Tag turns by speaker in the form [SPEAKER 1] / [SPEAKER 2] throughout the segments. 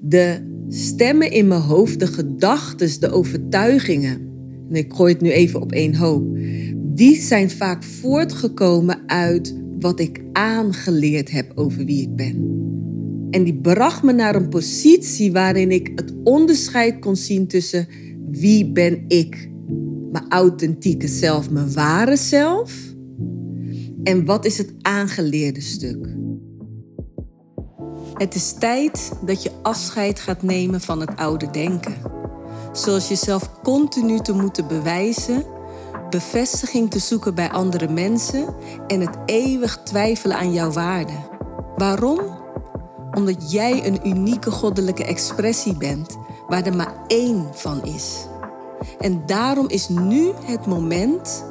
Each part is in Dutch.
[SPEAKER 1] de stemmen in mijn hoofd, de gedachten, de overtuigingen, en ik gooi het nu even op één hoop, die zijn vaak voortgekomen uit wat ik aangeleerd heb over wie ik ben. En die bracht me naar een positie waarin ik het onderscheid kon zien tussen wie ben ik, mijn authentieke zelf, mijn ware zelf, en wat is het aangeleerde stuk. Het is tijd dat je afscheid gaat nemen van het oude denken. Zoals jezelf continu te moeten bewijzen, bevestiging te zoeken bij andere mensen en het eeuwig twijfelen aan jouw waarde. Waarom? Omdat jij een unieke goddelijke expressie bent waar er maar één van is. En daarom is nu het moment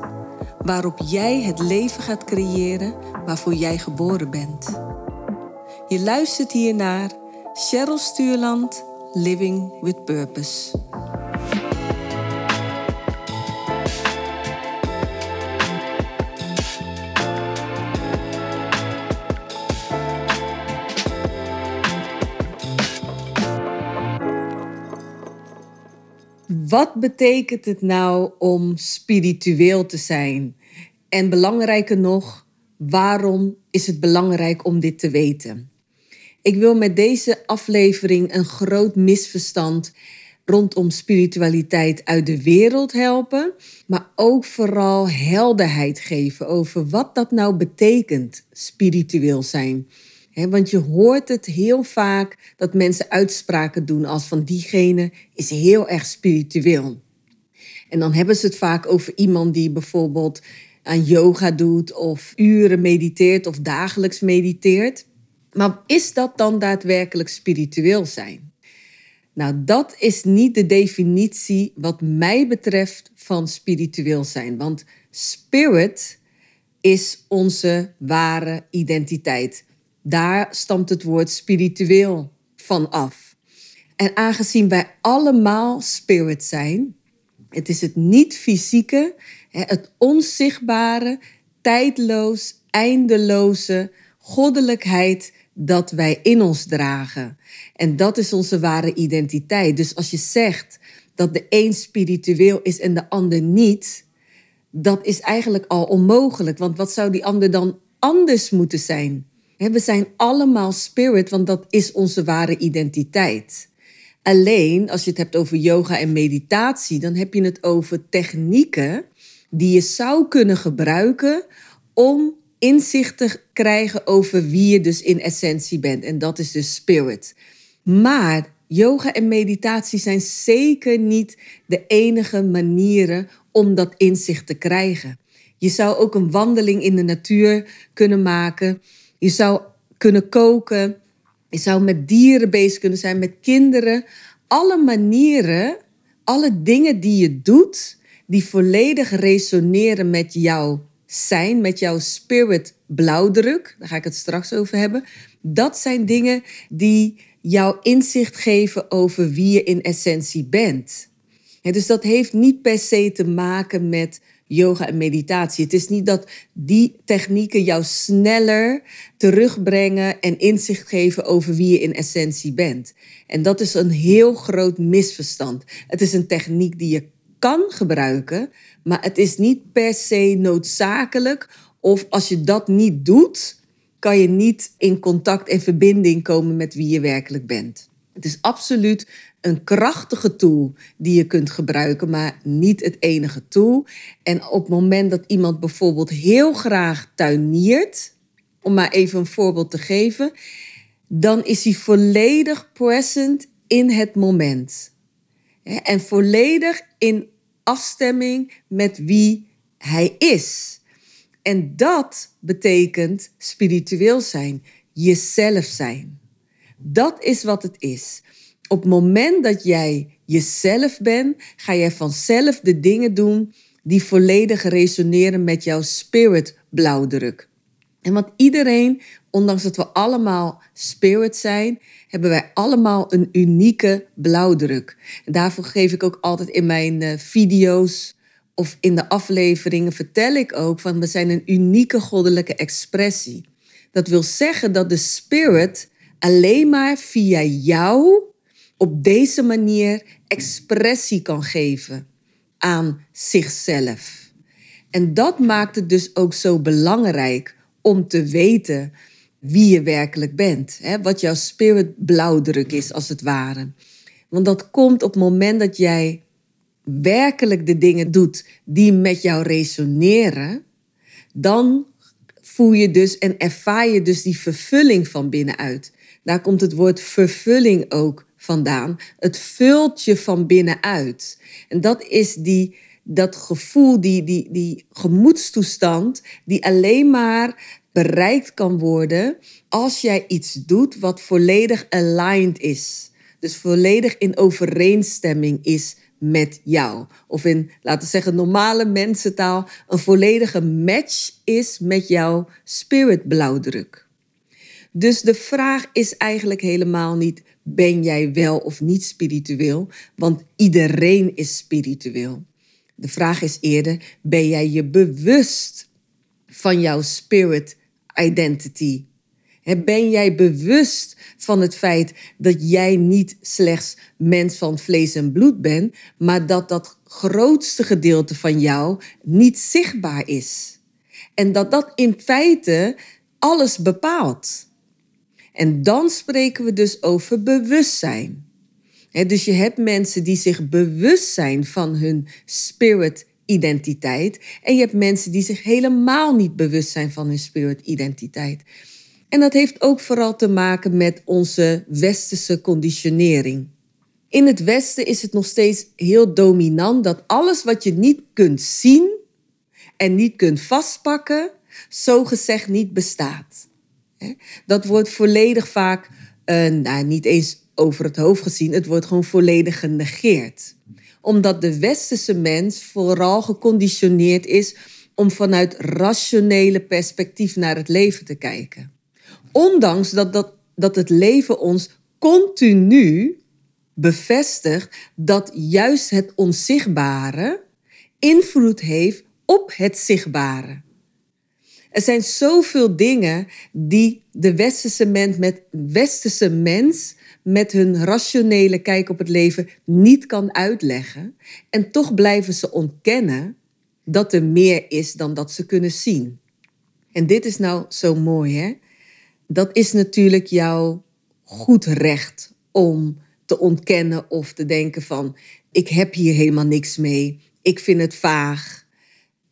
[SPEAKER 1] waarop jij het leven gaat creëren waarvoor jij geboren bent. Je luistert hier naar Cheryl Stuurland, Living with Purpose. Wat betekent het nou om spiritueel te zijn? En belangrijker nog, waarom is het belangrijk om dit te weten? Ik wil met deze aflevering een groot misverstand rondom spiritualiteit uit de wereld helpen, maar ook vooral helderheid geven over wat dat nou betekent, spiritueel zijn. want je hoort het heel vaak dat mensen uitspraken doen als van diegene is heel erg spiritueel. En dan hebben ze het vaak over iemand die bijvoorbeeld aan yoga doet of uren mediteert of dagelijks mediteert. Maar is dat dan daadwerkelijk spiritueel zijn? Nou, dat is niet de definitie wat mij betreft van spiritueel zijn. Want spirit is onze ware identiteit. Daar stamt het woord spiritueel van af. En aangezien wij allemaal spirit zijn, het is het niet-fysieke, het onzichtbare, tijdloos, eindeloze, goddelijkheid dat wij in ons dragen. En dat is onze ware identiteit. Dus als je zegt dat de een spiritueel is en de ander niet, dat is eigenlijk al onmogelijk. Want wat zou die ander dan anders moeten zijn? We zijn allemaal spirit, want dat is onze ware identiteit. Alleen als je het hebt over yoga en meditatie, dan heb je het over technieken die je zou kunnen gebruiken om inzicht te krijgen over wie je dus in essentie bent. En dat is dus spirit. Maar yoga en meditatie zijn zeker niet de enige manieren om dat inzicht te krijgen. Je zou ook een wandeling in de natuur kunnen maken. Je zou kunnen koken. Je zou met dieren bezig kunnen zijn, met kinderen. Alle manieren, alle dingen die je doet, die volledig resoneren met jouw zijn, met jouw spirit blauwdruk, daar ga ik het straks over hebben. Dat zijn dingen die jou inzicht geven over wie je in essentie bent. dus dat heeft niet per se te maken met yoga en meditatie. Het is niet dat die technieken jou sneller terugbrengen en inzicht geven over wie je in essentie bent. En dat is een heel groot misverstand. Het is een techniek die je kan gebruiken, maar het is niet per se noodzakelijk. Of als je dat niet doet, kan je niet in contact en verbinding komen met wie je werkelijk bent. Het is absoluut een krachtige tool die je kunt gebruiken, maar niet het enige tool. En op het moment dat iemand bijvoorbeeld heel graag tuiniert, om maar even een voorbeeld te geven, dan is hij volledig present in het moment. En volledig in afstemming met wie hij is. En dat betekent spiritueel zijn, jezelf zijn. Dat is wat het is. Op het moment dat jij jezelf bent, ga jij vanzelf de dingen doen die volledig resoneren met jouw spirit blauwdruk. En want iedereen, ondanks dat we allemaal spirit zijn, hebben wij allemaal een unieke blauwdruk. En daarvoor geef ik ook altijd in mijn eh, video's of in de afleveringen vertel ik ook van we zijn een unieke goddelijke expressie. Dat wil zeggen dat de spirit alleen maar via jou op deze manier expressie kan geven aan zichzelf. En dat maakt het dus ook zo belangrijk om te weten wie je werkelijk bent. Hè? Wat jouw spirit blauwdruk is, als het ware. Want dat komt op het moment dat jij werkelijk de dingen doet die met jou resoneren, dan voel je dus en ervaar je dus die vervulling van binnenuit. Daar komt het woord vervulling ook vandaan. Het vult je van binnenuit. En dat is die, dat gevoel, die, die, die gemoedstoestand, die alleen maar bereikt kan worden als jij iets doet wat volledig aligned is. Dus volledig in overeenstemming is met jou. Of in, laten we zeggen, normale mensentaal, een volledige match is met jouw spirit blauwdruk. Dus de vraag is eigenlijk helemaal niet: ben jij wel of niet spiritueel? Want iedereen is spiritueel. De vraag is eerder: ben jij je bewust van jouw spirit identity? Ben jij bewust van het feit dat jij niet slechts mens van vlees en bloed bent, maar dat dat grootste gedeelte van jou niet zichtbaar is? En dat dat in feite alles bepaalt. En dan spreken we dus over bewustzijn. dus je hebt mensen die zich bewust zijn van hun spirit identiteit. En je hebt mensen die zich helemaal niet bewust zijn van hun spirit identiteit. En dat heeft ook vooral te maken met onze westerse conditionering. In het Westen is het nog steeds heel dominant dat alles wat je niet kunt zien en niet kunt vastpakken, zogezegd niet bestaat. Dat wordt volledig vaak, uh, nou, niet eens over het hoofd gezien, het wordt gewoon volledig genegeerd. Omdat de westerse mens vooral geconditioneerd is om vanuit rationele perspectief naar het leven te kijken. Ondanks dat, dat, dat het leven ons continu bevestigt dat juist het onzichtbare invloed heeft op het zichtbare. Er zijn zoveel dingen die de westerse mens met, westerse mens met hun rationele kijk op het leven niet kan uitleggen. En toch blijven ze ontkennen dat er meer is dan dat ze kunnen zien. En dit is nou zo mooi, hè? Dat is natuurlijk jouw goed recht om te ontkennen of te denken van ik heb hier helemaal niks mee. Ik vind het vaag.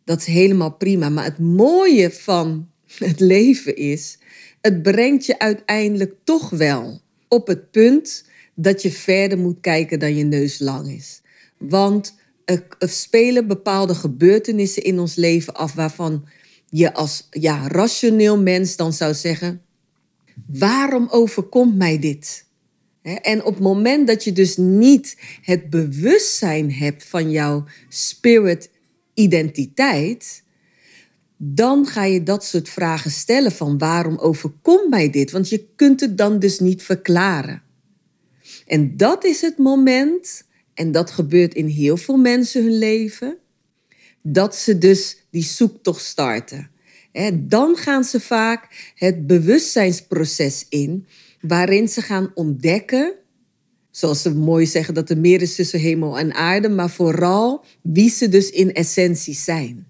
[SPEAKER 1] Dat is helemaal prima. Maar het mooie van het leven is, het brengt je uiteindelijk toch wel op het punt dat je verder moet kijken dan je neus lang is. Want er spelen bepaalde gebeurtenissen in ons leven af waarvan je als ja, rationeel mens dan zou zeggen: waarom overkomt mij dit? En op het moment dat je dus niet het bewustzijn hebt van jouw spirit identiteit, dan ga je dat soort vragen stellen van waarom overkomt mij dit? Want je kunt het dan dus niet verklaren. En dat is het moment, en dat gebeurt in heel veel mensen hun leven, dat ze dus die zoektocht starten. Dan gaan ze vaak het bewustzijnsproces in, waarin ze gaan ontdekken zoals ze mooi zeggen, dat er meer is tussen hemel en aarde, maar vooral wie ze dus in essentie zijn.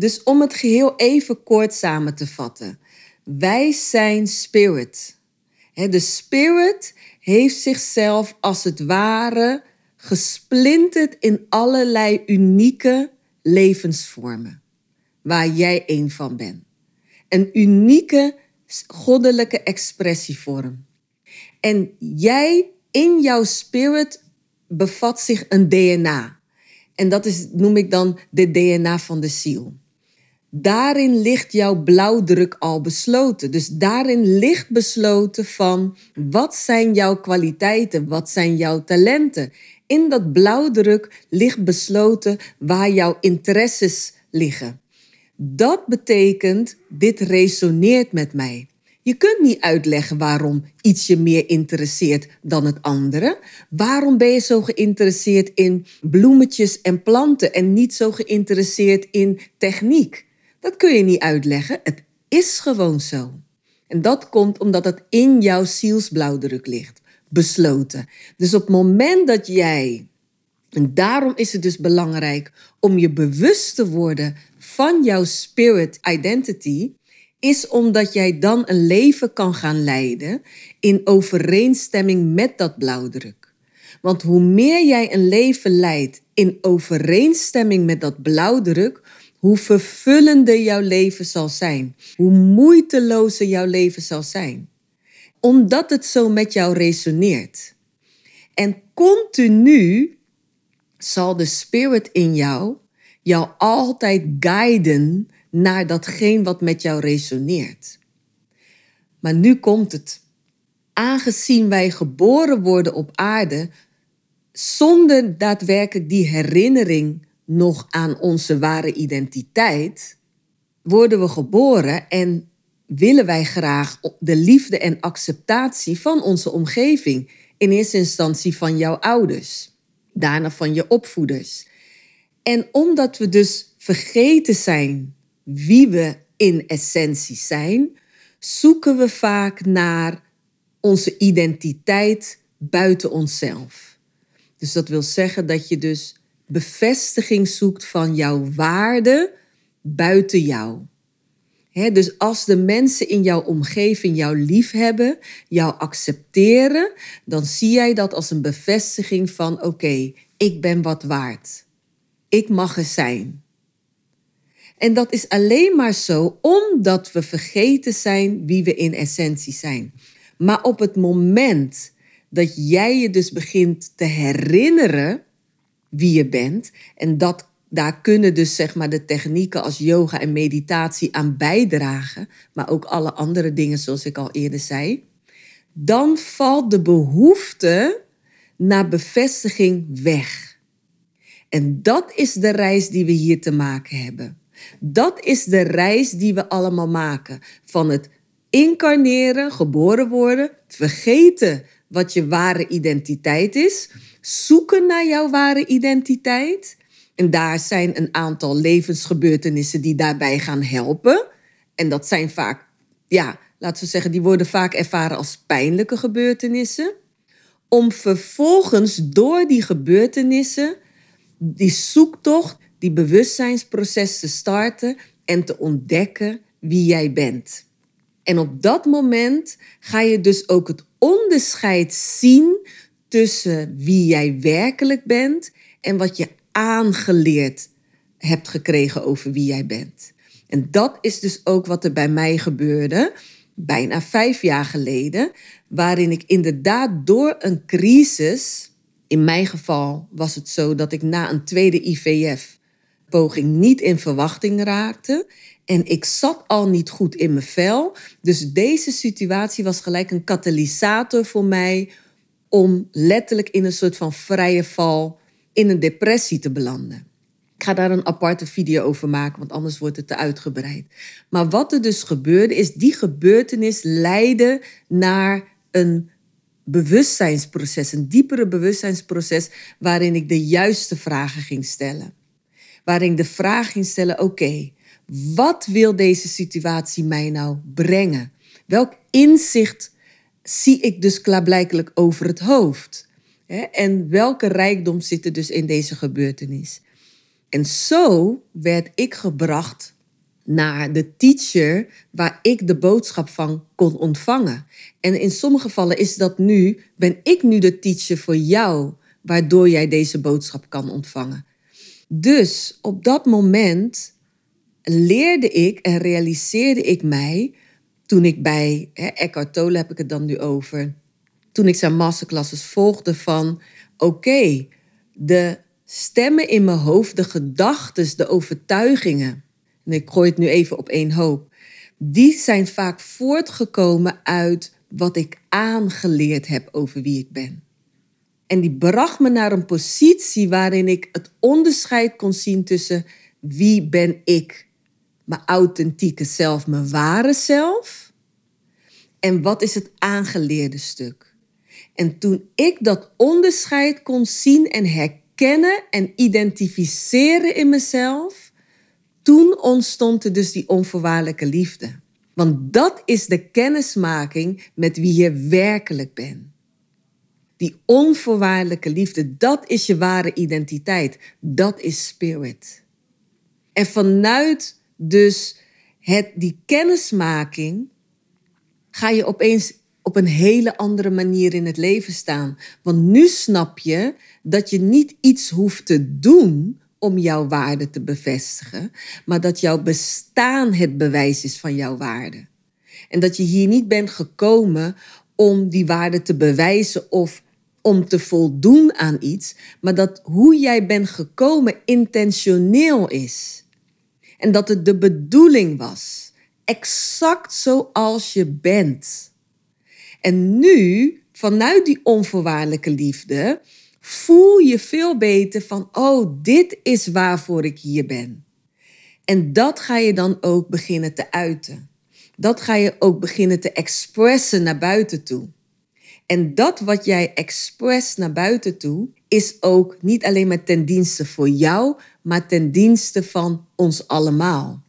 [SPEAKER 1] Dus om het geheel even kort samen te vatten. Wij zijn spirit. De spirit heeft zichzelf als het ware gesplinterd in allerlei unieke levensvormen, waar jij een van bent. Een unieke goddelijke expressievorm. En jij in jouw spirit bevat zich een DNA. En dat is, noem ik dan de DNA van de ziel. Daarin ligt jouw blauwdruk al besloten. Dus daarin ligt besloten van wat zijn jouw kwaliteiten, wat zijn jouw talenten. In dat blauwdruk ligt besloten waar jouw interesses liggen. Dat betekent, dit resoneert met mij. Je kunt niet uitleggen waarom iets je meer interesseert dan het andere. Waarom ben je zo geïnteresseerd in bloemetjes en planten en niet zo geïnteresseerd in techniek? Dat kun je niet uitleggen. Het is gewoon zo. En dat komt omdat het in jouw zielsblauwdruk ligt. besloten. Dus op het moment dat jij, en daarom is het dus belangrijk om je bewust te worden van jouw spirit identity, is omdat jij dan een leven kan gaan leiden in overeenstemming met dat blauwdruk. Want hoe meer jij een leven leidt in overeenstemming met dat blauwdruk, hoe vervullender jouw leven zal zijn, hoe moeitelozer jouw leven zal zijn. Omdat het zo met jou resoneert. En continu zal de spirit in jou jou altijd guiden naar datgene wat met jou resoneert. Maar nu komt het. Aangezien wij geboren worden op aarde zonder daadwerkelijk die herinnering nog aan onze ware identiteit, worden we geboren en willen wij graag de liefde en acceptatie van onze omgeving. In eerste instantie van jouw ouders, daarna van je opvoeders. En omdat we dus vergeten zijn wie we in essentie zijn, zoeken we vaak naar onze identiteit buiten onszelf. Dus dat wil zeggen dat je dus bevestiging zoekt van jouw waarde buiten jou. dus als de mensen in jouw omgeving jou lief hebben, jou accepteren, dan zie jij dat als een bevestiging van oké, ik ben wat waard. Ik mag er zijn. En dat is alleen maar zo omdat we vergeten zijn wie we in essentie zijn. Maar op het moment dat jij je dus begint te herinneren wie je bent, en dat, daar kunnen dus zeg maar de technieken als yoga en meditatie aan bijdragen, maar ook alle andere dingen zoals ik al eerder zei, dan valt de behoefte naar bevestiging weg. En dat is de reis die we hier te maken hebben. Dat is de reis die we allemaal maken. Van het incarneren, geboren worden, vergeten wat je ware identiteit is, zoeken naar jouw ware identiteit. En daar zijn een aantal levensgebeurtenissen die daarbij gaan helpen. En dat zijn vaak, ja, laten we zeggen, die worden vaak ervaren als pijnlijke gebeurtenissen. Om vervolgens door die gebeurtenissen die zoektocht die bewustzijnsproces te starten en te ontdekken wie jij bent. En op dat moment ga je dus ook het onderscheid zien tussen wie jij werkelijk bent en wat je aangeleerd hebt gekregen over wie jij bent. En dat is dus ook wat er bij mij gebeurde, bijna vijf jaar geleden, waarin ik inderdaad door een crisis, in mijn geval was het zo dat ik na een tweede IVF poging niet in verwachting raakte. En ik zat al niet goed in mijn vel. Dus deze situatie was gelijk een katalysator voor mij om letterlijk in een soort van vrije val in een depressie te belanden. Ik ga daar een aparte video over maken, want anders wordt het te uitgebreid. Maar wat er dus gebeurde, is die gebeurtenis leidde naar een bewustzijnsproces, een diepere bewustzijnsproces, waarin ik de juiste vragen ging stellen waarin ik de vraag ging stellen: oké, wat wil deze situatie mij nou brengen? Welk inzicht zie ik dus klaarblijkelijk over het hoofd? En welke rijkdom zit er dus in deze gebeurtenis? En zo werd ik gebracht naar de teacher waar ik de boodschap van kon ontvangen. En in sommige gevallen is dat nu, ben ik nu de teacher voor jou, waardoor jij deze boodschap kan ontvangen. Dus op dat moment leerde ik en realiseerde ik mij, toen ik bij hè, Eckhart Tolle heb ik het dan nu over, toen ik zijn masterclasses volgde van, oké, de stemmen in mijn hoofd, de gedachten, de overtuigingen, en ik gooi het nu even op één hoop, die zijn vaak voortgekomen uit wat ik aangeleerd heb over wie ik ben. En die bracht me naar een positie waarin ik het onderscheid kon zien tussen wie ben ik, mijn authentieke zelf, mijn ware zelf, en wat is het aangeleerde stuk. En toen ik dat onderscheid kon zien en herkennen en identificeren in mezelf, toen ontstond er dus die onvoorwaardelijke liefde. Want dat is de kennismaking met wie je werkelijk bent. Die onvoorwaardelijke liefde, dat is je ware identiteit. Dat is spirit. En vanuit dus het, die kennismaking ga je opeens op een hele andere manier in het leven staan. Want nu snap je dat je niet iets hoeft te doen om jouw waarde te bevestigen, maar dat jouw bestaan het bewijs is van jouw waarde. En dat je hier niet bent gekomen om die waarde te bewijzen of om te voldoen aan iets, maar dat hoe jij bent gekomen intentioneel is. En dat het de bedoeling was, exact zoals je bent. En nu, vanuit die onvoorwaardelijke liefde, voel je veel beter van, oh, dit is waarvoor ik hier ben. En dat ga je dan ook beginnen te uiten. Dat ga je ook beginnen te expressen naar buiten toe. En dat wat jij express naar buiten toe, is ook niet alleen maar ten dienste voor jou, maar ten dienste van ons allemaal.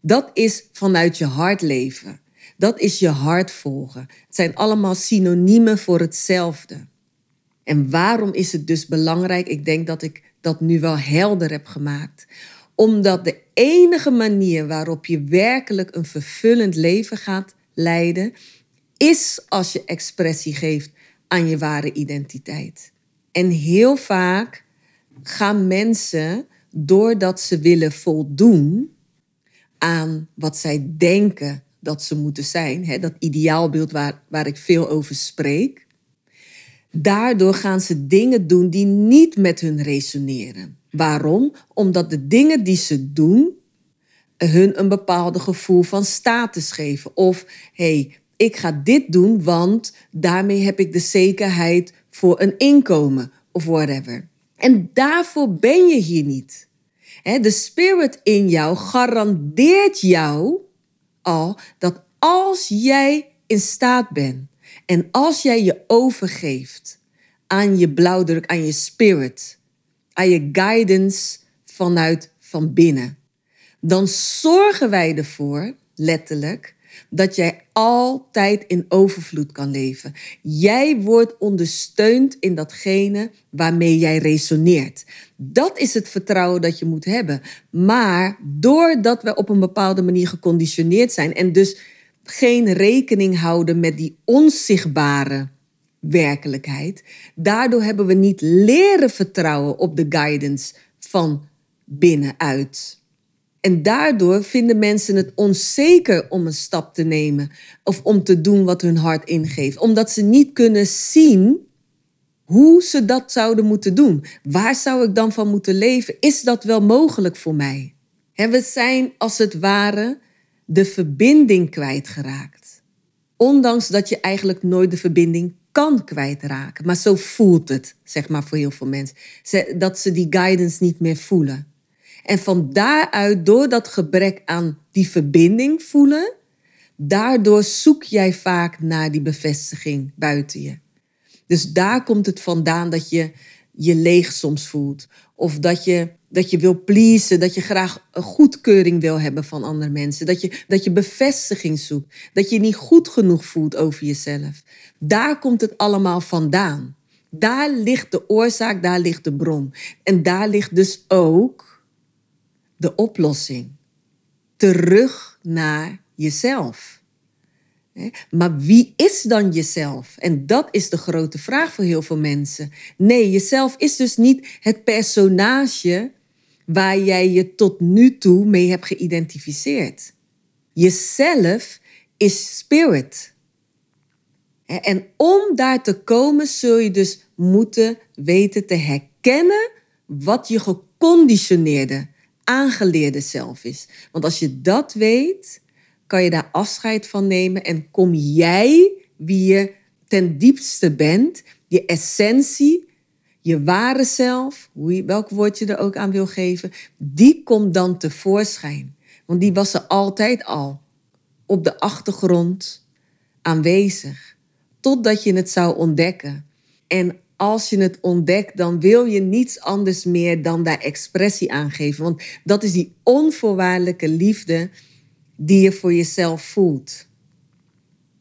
[SPEAKER 1] Dat is vanuit je hart leven. Dat is je hart volgen. Het zijn allemaal synoniemen voor hetzelfde. En waarom is het dus belangrijk? Ik denk dat ik dat nu wel helder heb gemaakt. Omdat de enige manier waarop je werkelijk een vervullend leven gaat leiden, is als je expressie geeft aan je ware identiteit. En heel vaak gaan mensen, doordat ze willen voldoen aan wat zij denken dat ze moeten zijn, hè, dat ideaalbeeld waar, waar ik veel over spreek, daardoor gaan ze dingen doen die niet met hun resoneren. Waarom? Omdat de dingen die ze doen hun een bepaald gevoel van status geven. Of hey, ik ga dit doen, want daarmee heb ik de zekerheid voor een inkomen of whatever. En daarvoor ben je hier niet. De spirit in jou garandeert jou al dat als jij in staat bent en als jij je overgeeft aan je blauwdruk, aan je spirit, aan je guidance vanuit van binnen, dan zorgen wij ervoor, letterlijk, dat jij altijd in overvloed kan leven. Jij wordt ondersteund in datgene waarmee jij resoneert. Dat is het vertrouwen dat je moet hebben. Maar doordat we op een bepaalde manier geconditioneerd zijn en dus geen rekening houden met die onzichtbare werkelijkheid, daardoor hebben we niet leren vertrouwen op de guidance van binnenuit. En daardoor vinden mensen het onzeker om een stap te nemen of om te doen wat hun hart ingeeft, omdat ze niet kunnen zien hoe ze dat zouden moeten doen. Waar zou ik dan van moeten leven? Is dat wel mogelijk voor mij? we zijn als het ware de verbinding kwijtgeraakt. Ondanks dat je eigenlijk nooit de verbinding kan kwijtraken. Maar zo voelt het, zeg maar, voor heel veel mensen. Dat ze die guidance niet meer voelen. En van daaruit, door dat gebrek aan die verbinding voelen, daardoor zoek jij vaak naar die bevestiging buiten je. Dus daar komt het vandaan dat je je leeg soms voelt. Of dat je, dat je wil pleasen, dat je graag een goedkeuring wil hebben van andere mensen. Dat je, dat je bevestiging zoekt. Dat je niet goed genoeg voelt over jezelf. Daar komt het allemaal vandaan. Daar ligt de oorzaak, daar ligt de bron. En daar ligt dus ook de oplossing. Terug naar jezelf. Maar wie is dan jezelf? En dat is de grote vraag voor heel veel mensen. Nee, jezelf is dus niet het personage waar jij je tot nu toe mee hebt geïdentificeerd. Jezelf is spirit. En om daar te komen zul je dus moeten weten te herkennen wat je geconditioneerde aangeleerde zelf is. Want als je dat weet, kan je daar afscheid van nemen en kom jij wie je ten diepste bent, je essentie, je ware zelf, hoe je, welk woord je er ook aan wil geven, die komt dan tevoorschijn. Want die was er altijd al op de achtergrond aanwezig, totdat je het zou ontdekken. En als je het ontdekt, dan wil je niets anders meer dan daar expressie aan geven. Want dat is die onvoorwaardelijke liefde die je voor jezelf voelt.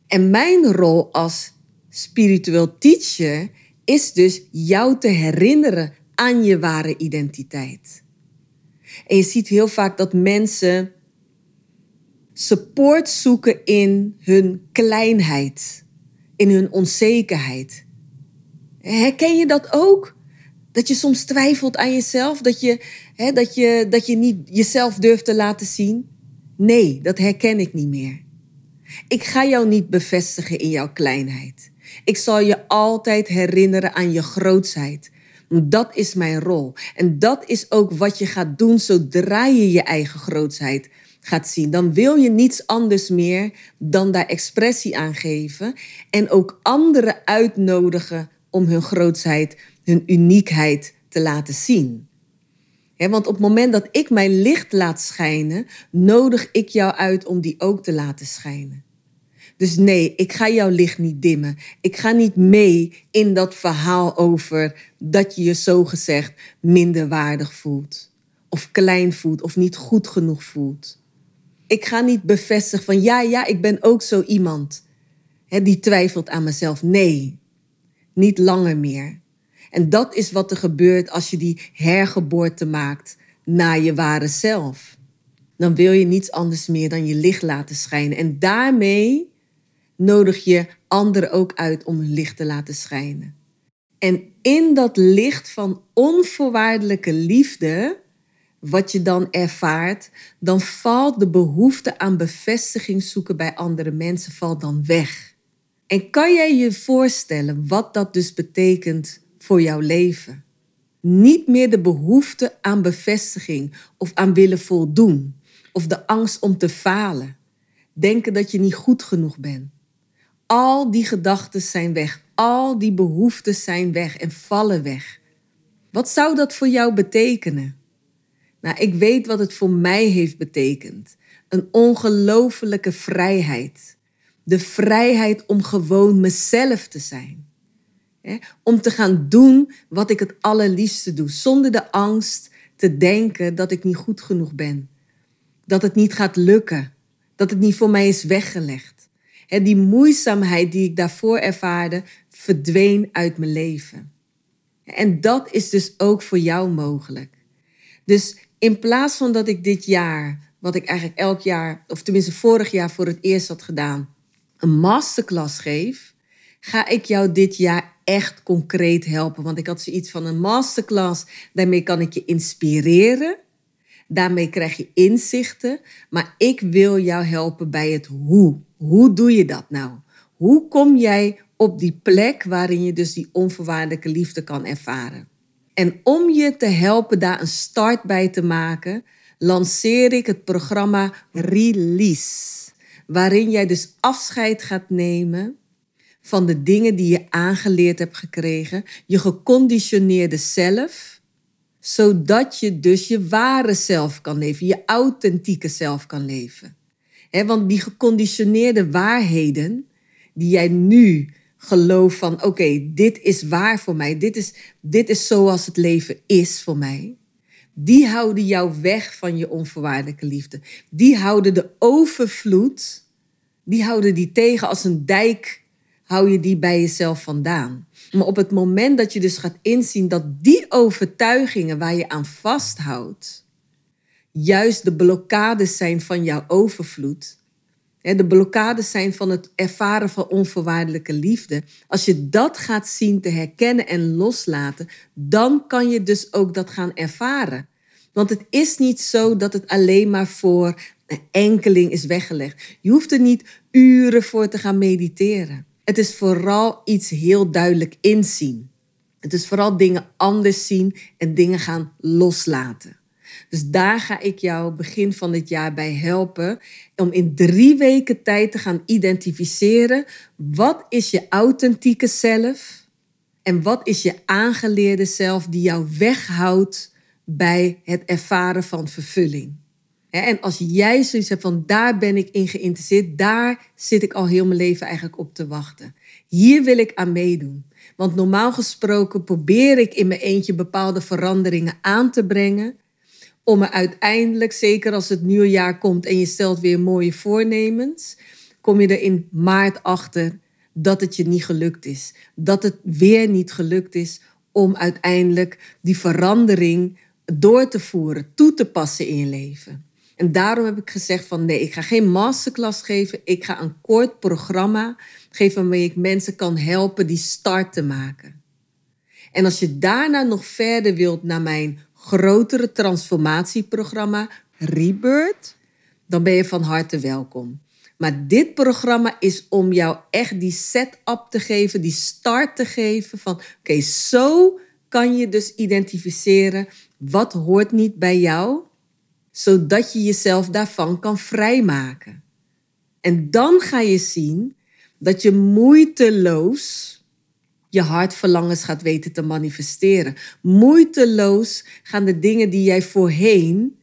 [SPEAKER 1] En mijn rol als spiritueel teacher is dus jou te herinneren aan je ware identiteit. En je ziet heel vaak dat mensen support zoeken in hun kleinheid, in hun onzekerheid. Herken je dat ook? Dat je soms twijfelt aan jezelf, dat je, hè, dat je, dat je niet jezelf durft te laten zien? Nee, dat herken ik niet meer. Ik ga jou niet bevestigen in jouw kleinheid. Ik zal je altijd herinneren aan je grootsheid. Dat is mijn rol. En dat is ook wat je gaat doen zodra je je eigen grootsheid gaat zien. Dan wil je niets anders meer dan daar expressie aan geven. En ook anderen uitnodigen om hun grootsheid, hun uniekheid te laten zien. want op het moment dat ik mijn licht laat schijnen, nodig ik jou uit om die ook te laten schijnen. Dus nee, ik ga jouw licht niet dimmen. Ik ga niet mee in dat verhaal over dat je je zogezegd minder waardig voelt. Of klein voelt of niet goed genoeg voelt. Ik ga niet bevestigen van ja, ja, ik ben ook zo iemand die twijfelt aan mezelf. Nee, niet langer meer. En dat is wat er gebeurt als je die hergeboorte maakt naar je ware zelf. Dan wil je niets anders meer dan je licht laten schijnen. En daarmee nodig je anderen ook uit om hun licht te laten schijnen. En in dat licht van onvoorwaardelijke liefde, wat je dan ervaart, dan valt de behoefte aan bevestiging zoeken bij andere mensen valt dan weg. En kan jij je voorstellen wat dat dus betekent voor jouw leven? Niet meer de behoefte aan bevestiging of aan willen voldoen of de angst om te falen. Denken dat je niet goed genoeg bent. Al die gedachten zijn weg. Al die behoeftes zijn weg en vallen weg. Wat zou dat voor jou betekenen? Nou, ik weet wat het voor mij heeft betekend. Een ongelofelijke vrijheid. De vrijheid om gewoon mezelf te zijn. Om te gaan doen wat ik het allerliefste doe, zonder de angst te denken dat ik niet goed genoeg ben. Dat het niet gaat lukken. Dat het niet voor mij is weggelegd. En die moeizaamheid die ik daarvoor ervaarde, verdween uit mijn leven. En dat is dus ook voor jou mogelijk. Dus in plaats van dat ik dit jaar, wat ik eigenlijk elk jaar, of tenminste vorig jaar voor het eerst had gedaan, een masterclass geef, ga ik jou dit jaar echt concreet helpen. Want ik had zoiets van een masterclass, daarmee kan ik je inspireren. Daarmee krijg je inzichten, maar ik wil jou helpen bij het hoe. Hoe doe je dat nou? Hoe kom jij op die plek waarin je dus die onvoorwaardelijke liefde kan ervaren? En om je te helpen daar een start bij te maken, lanceer ik het programma Release. Waarin jij dus afscheid gaat nemen van de dingen die je aangeleerd hebt gekregen, je geconditioneerde zelf, zodat je dus je ware zelf kan leven, je authentieke zelf kan leven want die geconditioneerde waarheden die jij nu gelooft van oké, dit is waar voor mij, dit is, dit is zoals het leven is voor mij. Die houden jou weg van je onvoorwaardelijke liefde. Die houden de overvloed, die houden die tegen als een dijk, hou je die bij jezelf vandaan. Maar op het moment dat je dus gaat inzien dat die overtuigingen waar je aan vasthoudt, juist de blokkades zijn van jouw overvloed. De blokkades zijn van het ervaren van onvoorwaardelijke liefde. Als je dat gaat zien te herkennen en loslaten, dan kan je dus ook dat gaan ervaren. Want het is niet zo dat het alleen maar voor een enkeling is weggelegd. Je hoeft er niet uren voor te gaan mediteren. Het is vooral iets heel duidelijk inzien. Het is vooral dingen anders zien en dingen gaan loslaten. Dus daar ga ik jou begin van dit jaar bij helpen. Om in drie weken tijd te gaan identificeren. Wat is je authentieke zelf? En wat is je aangeleerde zelf die jou weghoudt bij het ervaren van vervulling? En als jij zoiets hebt van daar ben ik in geïnteresseerd, daar zit ik al heel mijn leven eigenlijk op te wachten. Hier wil ik aan meedoen. Want normaal gesproken probeer ik in mijn eentje bepaalde veranderingen aan te brengen om er uiteindelijk, zeker als het nieuwe jaar komt en je stelt weer mooie voornemens, kom je er in maart achter dat het je niet gelukt is. Dat het weer niet gelukt is om uiteindelijk die verandering door te voeren, toe te passen in je leven. En daarom heb ik gezegd van nee, ik ga geen masterclass geven. Ik ga een kort programma geven waarmee ik mensen kan helpen die start te maken. En als je daarna nog verder wilt naar mijn grotere transformatieprogramma Rebirth, dan ben je van harte welkom. Maar dit programma is om jou echt die setup te geven, die start te geven van oké, zo kan je dus identificeren wat hoort niet bij jou, zodat je jezelf daarvan kan vrijmaken. En dan ga je zien dat je moeiteloos je hartverlangens gaat weten te manifesteren. Moeiteloos gaan de dingen die jij voorheen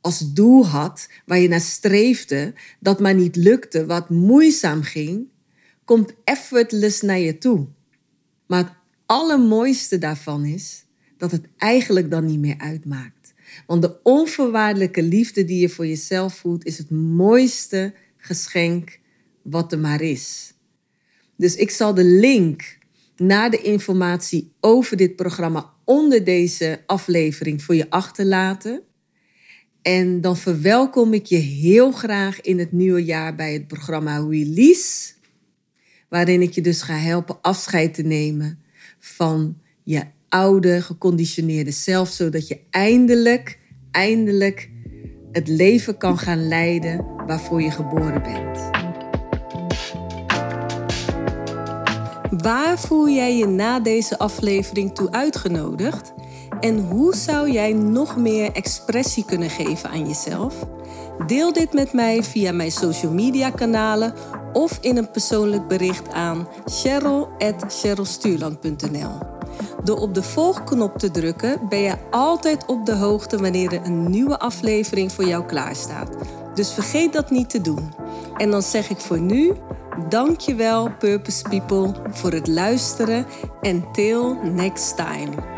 [SPEAKER 1] als doel had, waar je naar streefde, dat maar niet lukte, wat moeizaam ging, komt effortless naar je toe. Maar het allermooiste daarvan is dat het eigenlijk dan niet meer uitmaakt. Want de onvoorwaardelijke liefde die je voor jezelf voelt, is het mooiste geschenk wat er maar is. Dus ik zal de link naar de informatie over dit programma onder deze aflevering voor je achterlaten. En dan verwelkom ik je heel graag in het nieuwe jaar bij het programma Release, waarin ik je dus ga helpen afscheid te nemen van je oude geconditioneerde zelf, zodat je eindelijk, eindelijk het leven kan gaan leiden waarvoor je geboren bent. Waar voel jij je na deze aflevering toe uitgenodigd? En hoe zou jij nog meer expressie kunnen geven aan jezelf? Deel dit met mij via mijn social media kanalen of in een persoonlijk bericht aan cheryl.cherylstuurland.nl. Door op de volgknop te drukken ben je altijd op de hoogte wanneer er een nieuwe aflevering voor jou klaarstaat. Dus vergeet dat niet te doen. En dan zeg ik voor nu, dankjewel Purpose People voor het luisteren en till next time.